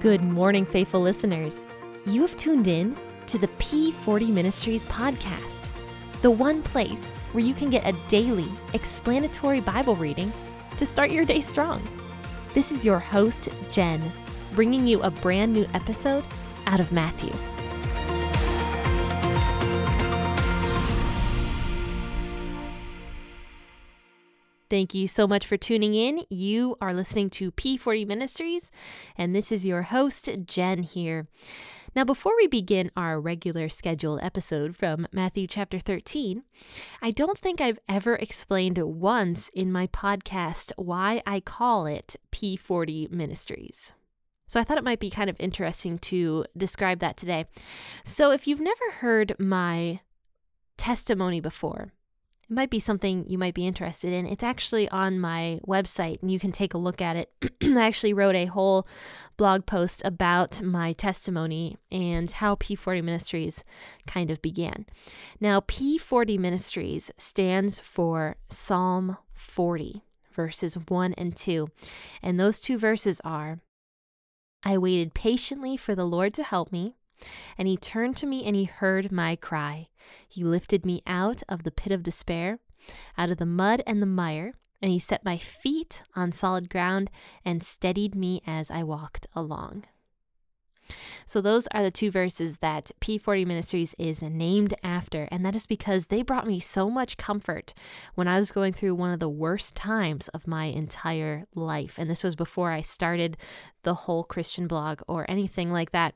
Good morning, faithful listeners. You have tuned in to the P40 Ministries podcast, the one place where you can get a daily explanatory Bible reading to start your day strong. This is your host, Jen, bringing you a brand new episode out of Matthew. Thank you so much for tuning in. You are listening to P40 Ministries, and this is your host, Jen, here. Now, before we begin our regular scheduled episode from Matthew chapter 13, I don't think I've ever explained once in my podcast why I call it P40 Ministries. So I thought it might be kind of interesting to describe that today. So if you've never heard my testimony before, it might be something you might be interested in. It's actually on my website and you can take a look at it. I actually wrote a whole blog post about my testimony and how P40 Ministries kind of began. Now, P40 Ministries stands for Psalm 40, verses 1 and 2. And those two verses are I waited patiently for the Lord to help me. And he turned to me and he heard my cry. He lifted me out of the pit of despair, out of the mud and the mire, and he set my feet on solid ground and steadied me as I walked along. So, those are the two verses that P40 Ministries is named after, and that is because they brought me so much comfort when I was going through one of the worst times of my entire life. And this was before I started the whole Christian blog or anything like that.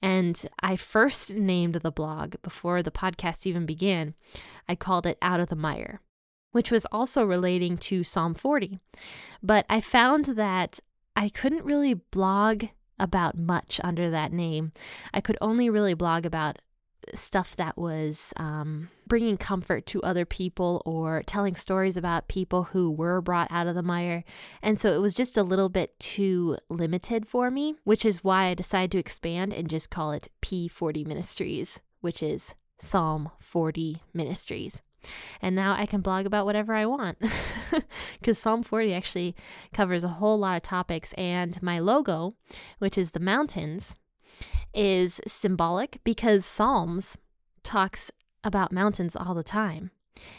And I first named the blog before the podcast even began, I called it Out of the Mire which was also relating to Psalm 40. But I found that I couldn't really blog about much under that name. I could only really blog about stuff that was um, bringing comfort to other people or telling stories about people who were brought out of the mire. And so it was just a little bit too limited for me, which is why I decided to expand and just call it P40 Ministries, which is Psalm 40 Ministries. And now I can blog about whatever I want because Psalm 40 actually covers a whole lot of topics. And my logo, which is the mountains, is symbolic because Psalms talks about mountains all the time.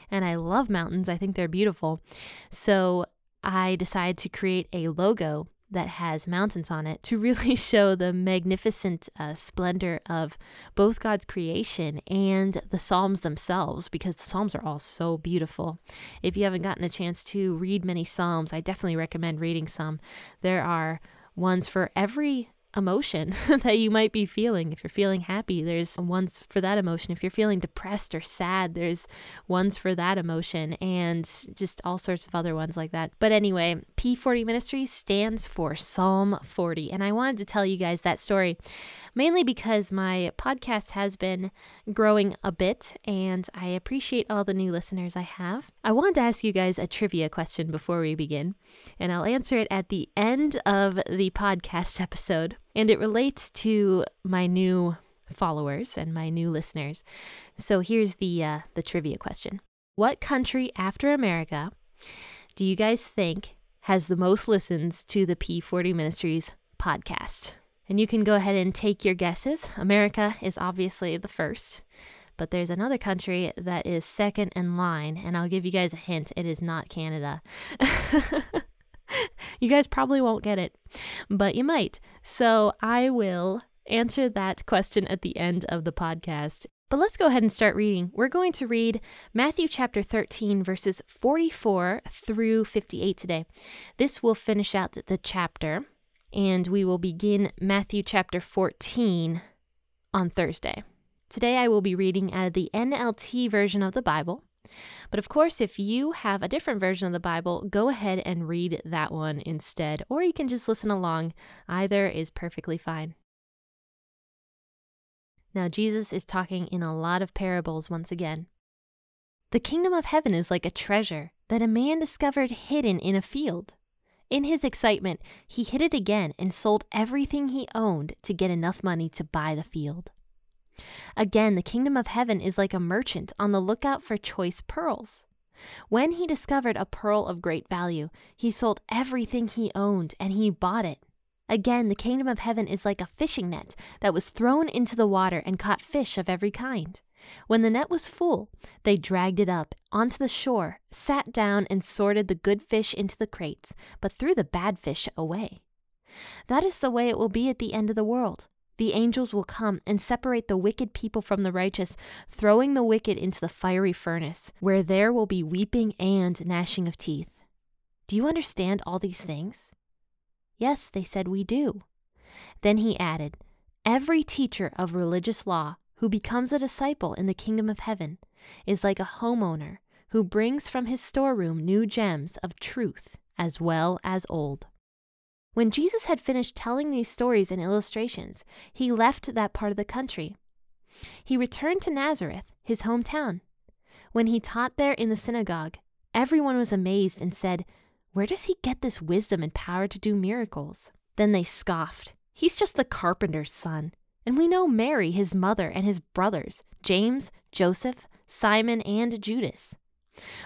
And I love mountains, I think they're beautiful. So I decided to create a logo that has mountains on it to really show the magnificent uh, splendor of both God's creation and the Psalms themselves, because the Psalms are all so beautiful. If you haven't gotten a chance to read many Psalms, I definitely recommend reading some. There are ones for every emotion that you might be feeling. If you're feeling happy, there's ones for that emotion. If you're feeling depressed or sad, there's ones for that emotion and just all sorts of other ones like that. But anyway, P40 Ministries stands for Psalm 40. And I wanted to tell you guys that story mainly because my podcast has been growing a bit and I appreciate all the new listeners I have. I wanted to ask you guys a trivia question before we begin, and I'll answer it at the end of the podcast episode. And it relates to my new followers and my new listeners. So here's the uh, the trivia question: What country after America do you guys think has the most listens to the P40 Ministries podcast? And you can go ahead and take your guesses. America is obviously the first, but there's another country that is second in line, and I'll give you guys a hint it is not Canada. you guys probably won't get it, but you might. So I will answer that question at the end of the podcast. But let's go ahead and start reading. We're going to read Matthew chapter 13, verses 44 through 58 today. This will finish out the chapter and we will begin Matthew chapter 14 on Thursday. Today I will be reading out of the NLT version of the Bible. But of course, if you have a different version of the Bible, go ahead and read that one instead, or you can just listen along. Either is perfectly fine. Now, Jesus is talking in a lot of parables once again. The kingdom of heaven is like a treasure that a man discovered hidden in a field. In his excitement, he hid it again and sold everything he owned to get enough money to buy the field. Again, the kingdom of heaven is like a merchant on the lookout for choice pearls. When he discovered a pearl of great value, he sold everything he owned and he bought it. Again, the kingdom of heaven is like a fishing net that was thrown into the water and caught fish of every kind. When the net was full, they dragged it up onto the shore, sat down, and sorted the good fish into the crates, but threw the bad fish away. That is the way it will be at the end of the world. The angels will come and separate the wicked people from the righteous, throwing the wicked into the fiery furnace, where there will be weeping and gnashing of teeth. Do you understand all these things? Yes, they said, we do. Then he added, Every teacher of religious law who becomes a disciple in the kingdom of heaven is like a homeowner who brings from his storeroom new gems of truth as well as old. When Jesus had finished telling these stories and illustrations, he left that part of the country. He returned to Nazareth, his hometown. When he taught there in the synagogue, everyone was amazed and said, Where does he get this wisdom and power to do miracles? Then they scoffed. He's just the carpenter's son. And we know Mary, his mother, and his brothers, James, Joseph, Simon, and Judas.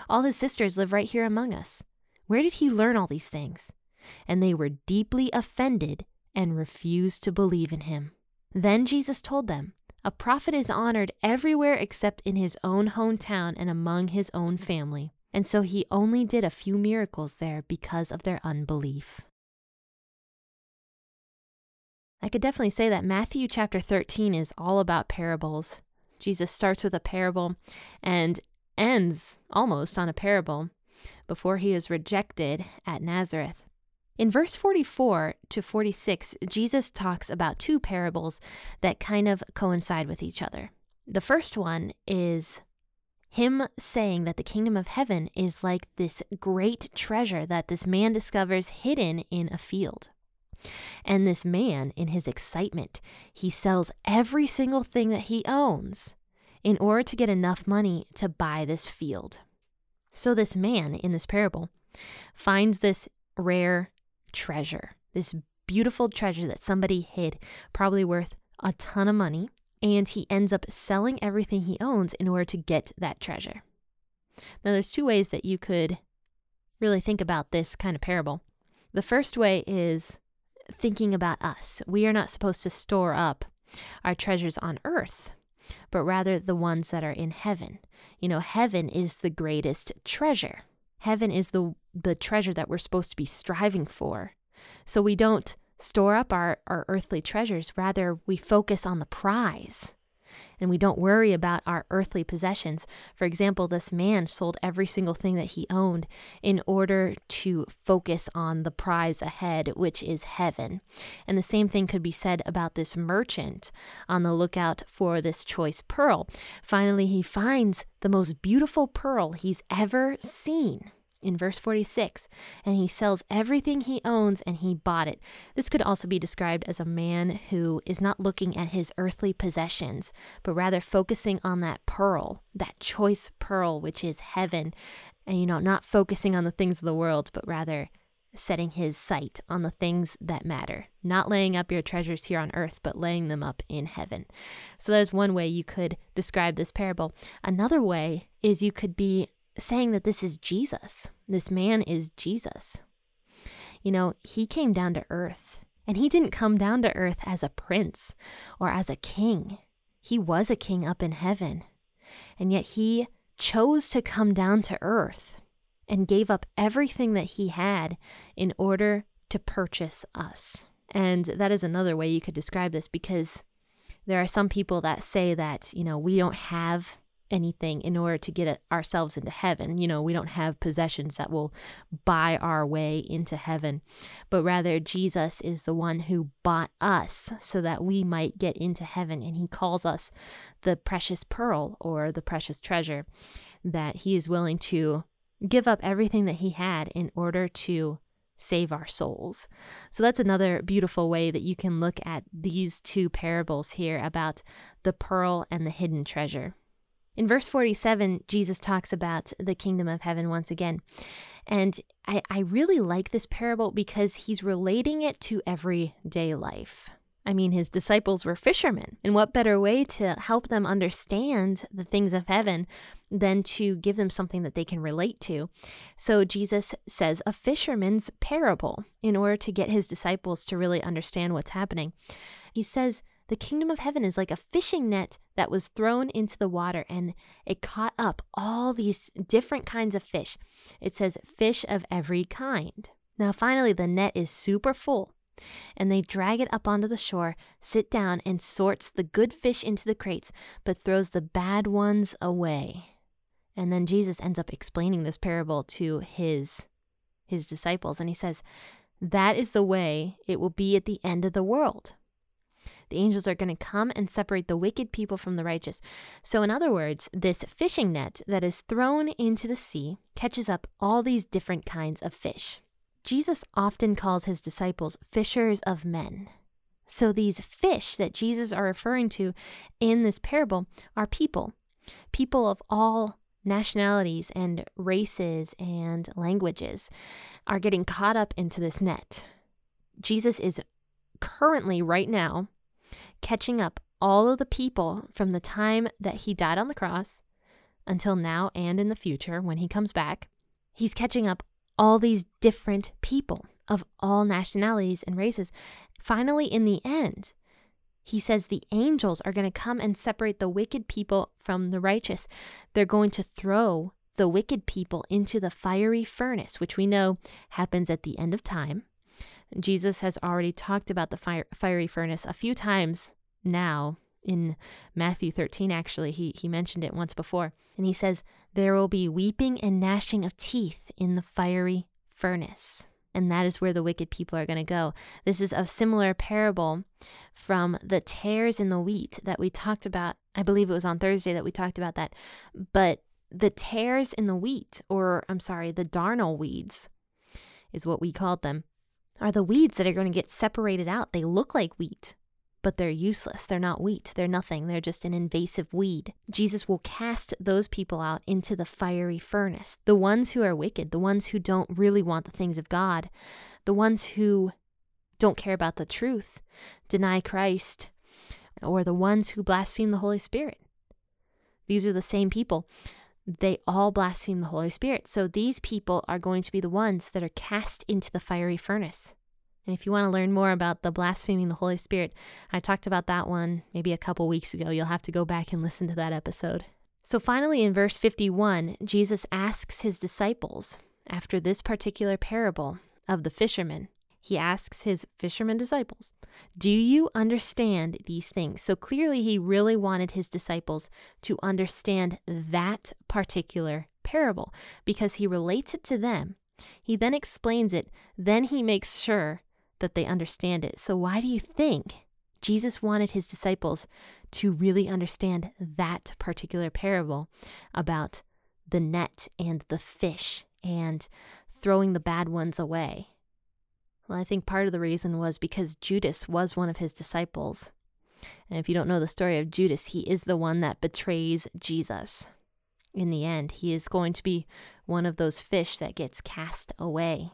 All his sisters live right here among us. Where did he learn all these things? And they were deeply offended and refused to believe in him. Then Jesus told them, A prophet is honored everywhere except in his own hometown and among his own family. And so he only did a few miracles there because of their unbelief. I could definitely say that Matthew chapter 13 is all about parables. Jesus starts with a parable and ends almost on a parable before he is rejected at Nazareth. In verse 44 to 46, Jesus talks about two parables that kind of coincide with each other. The first one is him saying that the kingdom of heaven is like this great treasure that this man discovers hidden in a field. And this man, in his excitement, he sells every single thing that he owns in order to get enough money to buy this field. So, this man in this parable finds this rare treasure, this beautiful treasure that somebody hid, probably worth a ton of money, and he ends up selling everything he owns in order to get that treasure. Now, there's two ways that you could really think about this kind of parable. The first way is thinking about us. We are not supposed to store up our treasures on earth, but rather the ones that are in heaven. You know, heaven is the greatest treasure. Heaven is the the treasure that we're supposed to be striving for. So we don't store up our, our earthly treasures, rather, we focus on the prize and we don't worry about our earthly possessions. For example, this man sold every single thing that he owned in order to focus on the prize ahead, which is heaven. And the same thing could be said about this merchant on the lookout for this choice pearl. Finally, he finds the most beautiful pearl he's ever seen in verse 46, and he sells everything he owns and he bought it. This could also be described as a man who is not looking at his earthly possessions, but rather focusing on that pearl, that choice pearl, which is heaven. And, you know, not focusing on the things of the world, but rather setting his sight on the things that matter, not laying up your treasures here on earth, but laying them up in heaven. So there's one way you could describe this parable. Another way is you could be saying that this is Jesus. This man is Jesus. You know, he came down to earth, and he didn't come down to earth as a prince or as a king. He was a king up in heaven, and yet he chose to come down to earth and gave up everything that he had in order to purchase us. And that is another way you could describe this because there are some people that say that, you know, we don't have anything in order to get ourselves into heaven. You know, we don't have possessions that will buy our way into heaven, but rather Jesus is the one who bought us so that we might get into heaven. And he calls us the precious pearl or the precious treasure that he is willing to give up everything that he had in order to save our souls. So that's another beautiful way that you can look at these two parables here about the pearl and the hidden treasure. In verse 47, Jesus talks about the kingdom of heaven once again. And I, I really like this parable because he's relating it to everyday life. I mean, his disciples were fishermen. And what better way to help them understand the things of heaven than to give them something that they can relate to? So Jesus says a fisherman's parable in order to get his disciples to really understand what's happening. He says, the kingdom of heaven is like a fishing net that was thrown into the water and it caught up all these different kinds of fish. It says fish of every kind. Now, finally, the net is super full and they drag it up onto the shore, sit down, and sorts the good fish into the crates, but throws the bad ones away. And then Jesus ends up explaining this parable to his his disciples and he says, "That is the way it will be at the end of the world." The angels are going to come and separate the wicked people from the righteous. So, in other words, this fishing net that is thrown into the sea catches up all these different kinds of fish. Jesus often calls his disciples fishers of men. So these fish that Jesus are referring to in this parable are people, people of all nationalities and races and languages are getting caught up into this net. Jesus is currently, right now, catching up all of the people from the time that he died on the cross until now and in the future when he comes back. He's catching up all these different people of all nationalities and races. Finally, in the end, he says the angels are going to come and separate the wicked people from the righteous. They're going to throw the wicked people into the fiery furnace, which we know happens at the end of time. Jesus has already talked about the fire, fiery furnace a few times now in Matthew 13, actually. He, he mentioned it once before. And he says, There will be weeping and gnashing of teeth in the fiery furnace. And that is where the wicked people are going to go. This is a similar parable from the tares in the wheat that we talked about. I believe it was on Thursday that we talked about that. But the tares in the wheat, or I'm sorry, the darnel weeds is what we called them, are the weeds that are going to get separated out. They look like wheat, but they're useless. They're not wheat. They're nothing. They're just an invasive weed. Jesus will cast those people out into the fiery furnace. The ones who are wicked, the ones who don't really want the things of God, the ones who don't care about the truth, deny Christ, or the ones who blaspheme the Holy Spirit. These are the same people. They all blaspheme the Holy Spirit. So these people are going to be the ones that are cast into the fiery furnace. And if you want to learn more about the blaspheming the Holy Spirit, I talked about that one maybe a couple weeks ago. You'll have to go back and listen to that episode. So finally, in verse 51, Jesus asks his disciples, after this particular parable of the fishermen, he asks his fishermen disciples, Do you understand these things? So clearly, he really wanted his disciples to understand that particular parable because he relates it to them. He then explains it, then he makes sure that they understand it. So, why do you think Jesus wanted his disciples to really understand that particular parable about the net and the fish and throwing the bad ones away? Well, I think part of the reason was because Judas was one of his disciples. And if you don't know the story of Judas, he is the one that betrays Jesus. In the end, he is going to be one of those fish that gets cast away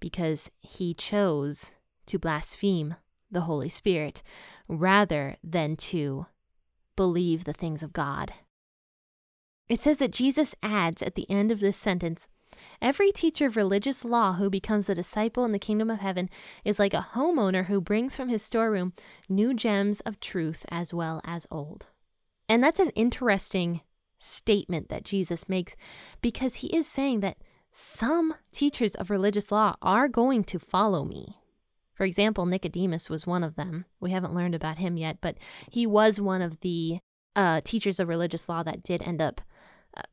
because he chose to blaspheme the Holy Spirit rather than to believe the things of God. It says that Jesus adds at the end of this sentence Every teacher of religious law who becomes a disciple in the kingdom of heaven is like a homeowner who brings from his storeroom new gems of truth as well as old. And that's an interesting statement that Jesus makes because he is saying that some teachers of religious law are going to follow me. For example, Nicodemus was one of them. We haven't learned about him yet, but he was one of the uh, teachers of religious law that did end up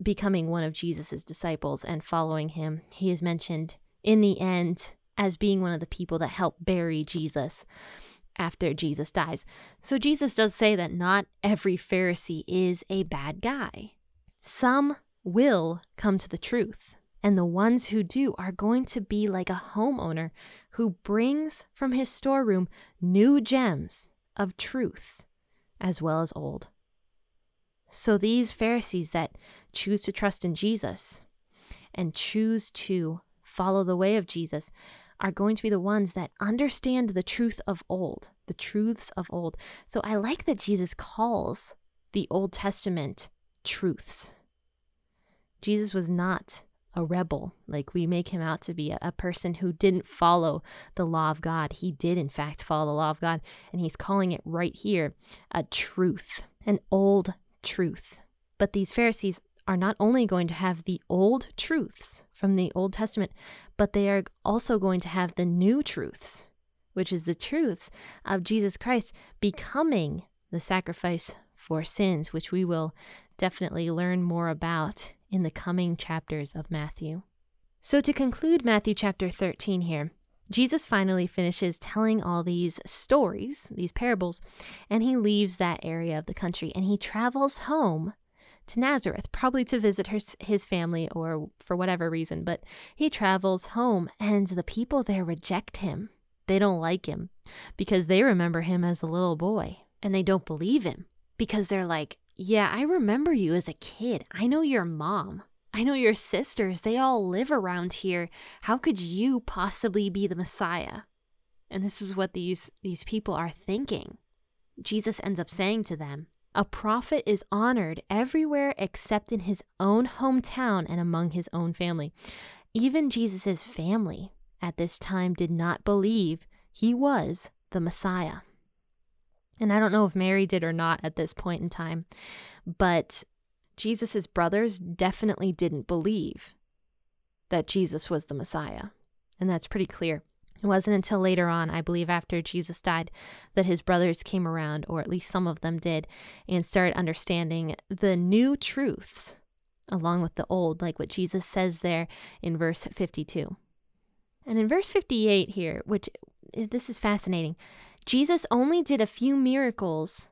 becoming one of Jesus's disciples and following him. He is mentioned in the end as being one of the people that helped bury Jesus after Jesus dies. So Jesus does say that not every Pharisee is a bad guy. Some will come to the truth. And the ones who do are going to be like a homeowner who brings from his storeroom new gems of truth as well as old. So these Pharisees that choose to trust in Jesus and choose to follow the way of Jesus are going to be the ones that understand the truth of old, the truths of old. So I like that Jesus calls the Old Testament truths. Jesus was not a rebel, like we make him out to be, a, person who didn't follow the law of God. He did, in fact, follow the law of God, and he's calling it right here a truth, an old truth. But these Pharisees are not only going to have the old truths from the Old Testament, but they are also going to have the new truths, which is the truths of Jesus Christ becoming the sacrifice for sins, which we will definitely learn more about in the coming chapters of Matthew. So, to conclude Matthew chapter 13 here, Jesus finally finishes telling all these stories, these parables, and he leaves that area of the country and he travels home to Nazareth, probably to visit his, his family or for whatever reason. But he travels home, and the people there reject him. They don't like him because they remember him as a little boy and they don't believe him because they're like, Yeah, I remember you as a kid. I know your mom. I know your sisters. They all live around here. How could you possibly be the Messiah? And this is what these, these people are thinking. Jesus ends up saying to them, a prophet is honored everywhere except in his own hometown and among his own family. Even Jesus' family at this time did not believe he was the Messiah. And I don't know if Mary did or not at this point in time, but Jesus' brothers definitely didn't believe that Jesus was the Messiah. And that's pretty clear. It wasn't until later on, I believe after Jesus died, that his brothers came around, or at least some of them did, and started understanding the new truths along with the old, like what Jesus says there in verse 52. And in verse 58 here, which eh, this is fascinating, Jesus only did a few miracles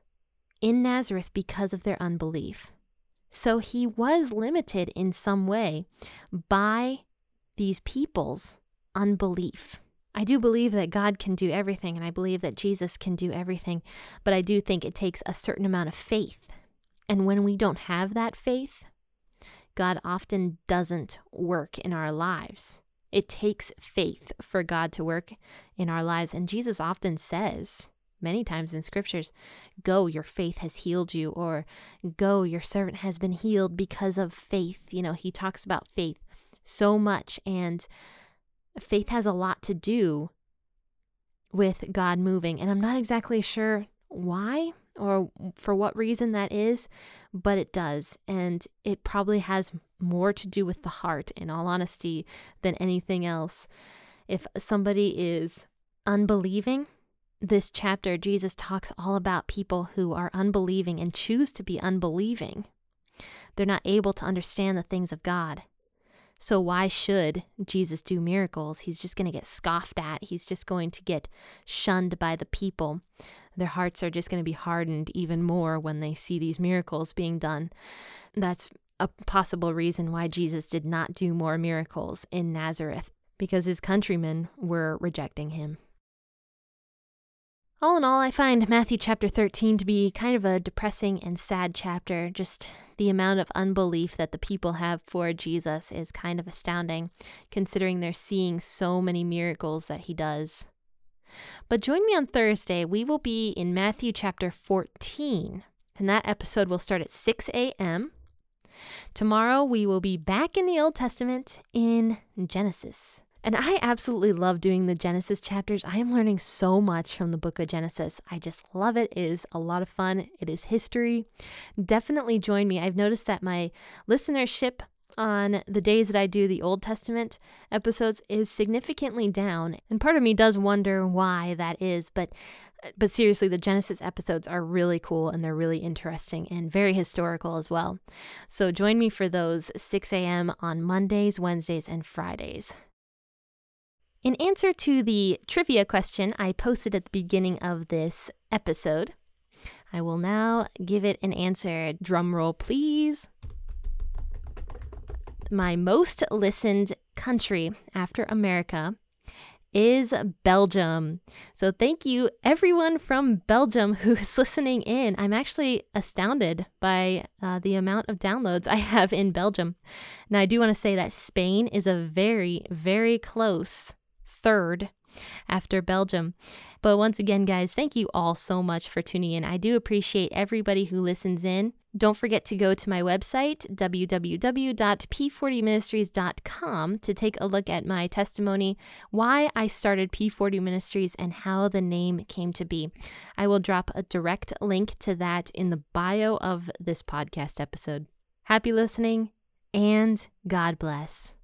in Nazareth because of their unbelief. So he was limited in some way by these people's unbelief. I do believe that God can do everything, and I believe that Jesus can do everything, but I do think it takes a certain amount of faith. And when we don't have that faith, God often doesn't work in our lives. It takes faith for God to work in our lives. And Jesus often says, many times in scriptures, Go, your faith has healed you, or Go, your servant has been healed because of faith. You know, he talks about faith so much. And faith has a lot to do with God moving. And I'm not exactly sure why or for what reason that is, but it does. And it probably has more to do with the heart, in all honesty, than anything else. If somebody is unbelieving, this chapter, Jesus talks all about people who are unbelieving and choose to be unbelieving. They're not able to understand the things of God. So, why should Jesus do miracles? He's just going to get scoffed at. He's just going to get shunned by the people. Their hearts are just going to be hardened even more when they see these miracles being done. That's a possible reason why Jesus did not do more miracles in Nazareth, because his countrymen were rejecting him. All in all, I find Matthew chapter 13 to be kind of a depressing and sad chapter. Just the amount of unbelief that the people have for Jesus is kind of astounding, considering they're seeing so many miracles that he does. But join me on Thursday. We will be in Matthew chapter 14, and that episode will start at 6 a.m. Tomorrow, we will be back in the Old Testament in Genesis. And I absolutely love doing the Genesis chapters. I am learning so much from the book of Genesis. I just love it. It is a lot of fun. It is history. Definitely join me. I've noticed that my listenership on the days that I do the Old Testament episodes is significantly down. And part of me does wonder why that is, but but seriously, the Genesis episodes are really cool and they're really interesting and very historical as well. So join me for those 6 a.m. on Mondays, Wednesdays, and Fridays. In answer to the trivia question I posted at the beginning of this episode, I will now give it an answer. Drum roll, please. My most listened country after America is Belgium. So thank you everyone from Belgium who is listening in. I'm actually astounded by uh, the amount of downloads I have in Belgium. Now I do want to say that Spain is a very, very close third after Belgium. But once again, guys, thank you all so much for tuning in. I do appreciate everybody who listens in. Don't forget to go to my website, www.p40ministries.com, to take a look at my testimony, why I started P40 Ministries, and how the name came to be. I will drop a direct link to that in the bio of this podcast episode. Happy listening, and God bless.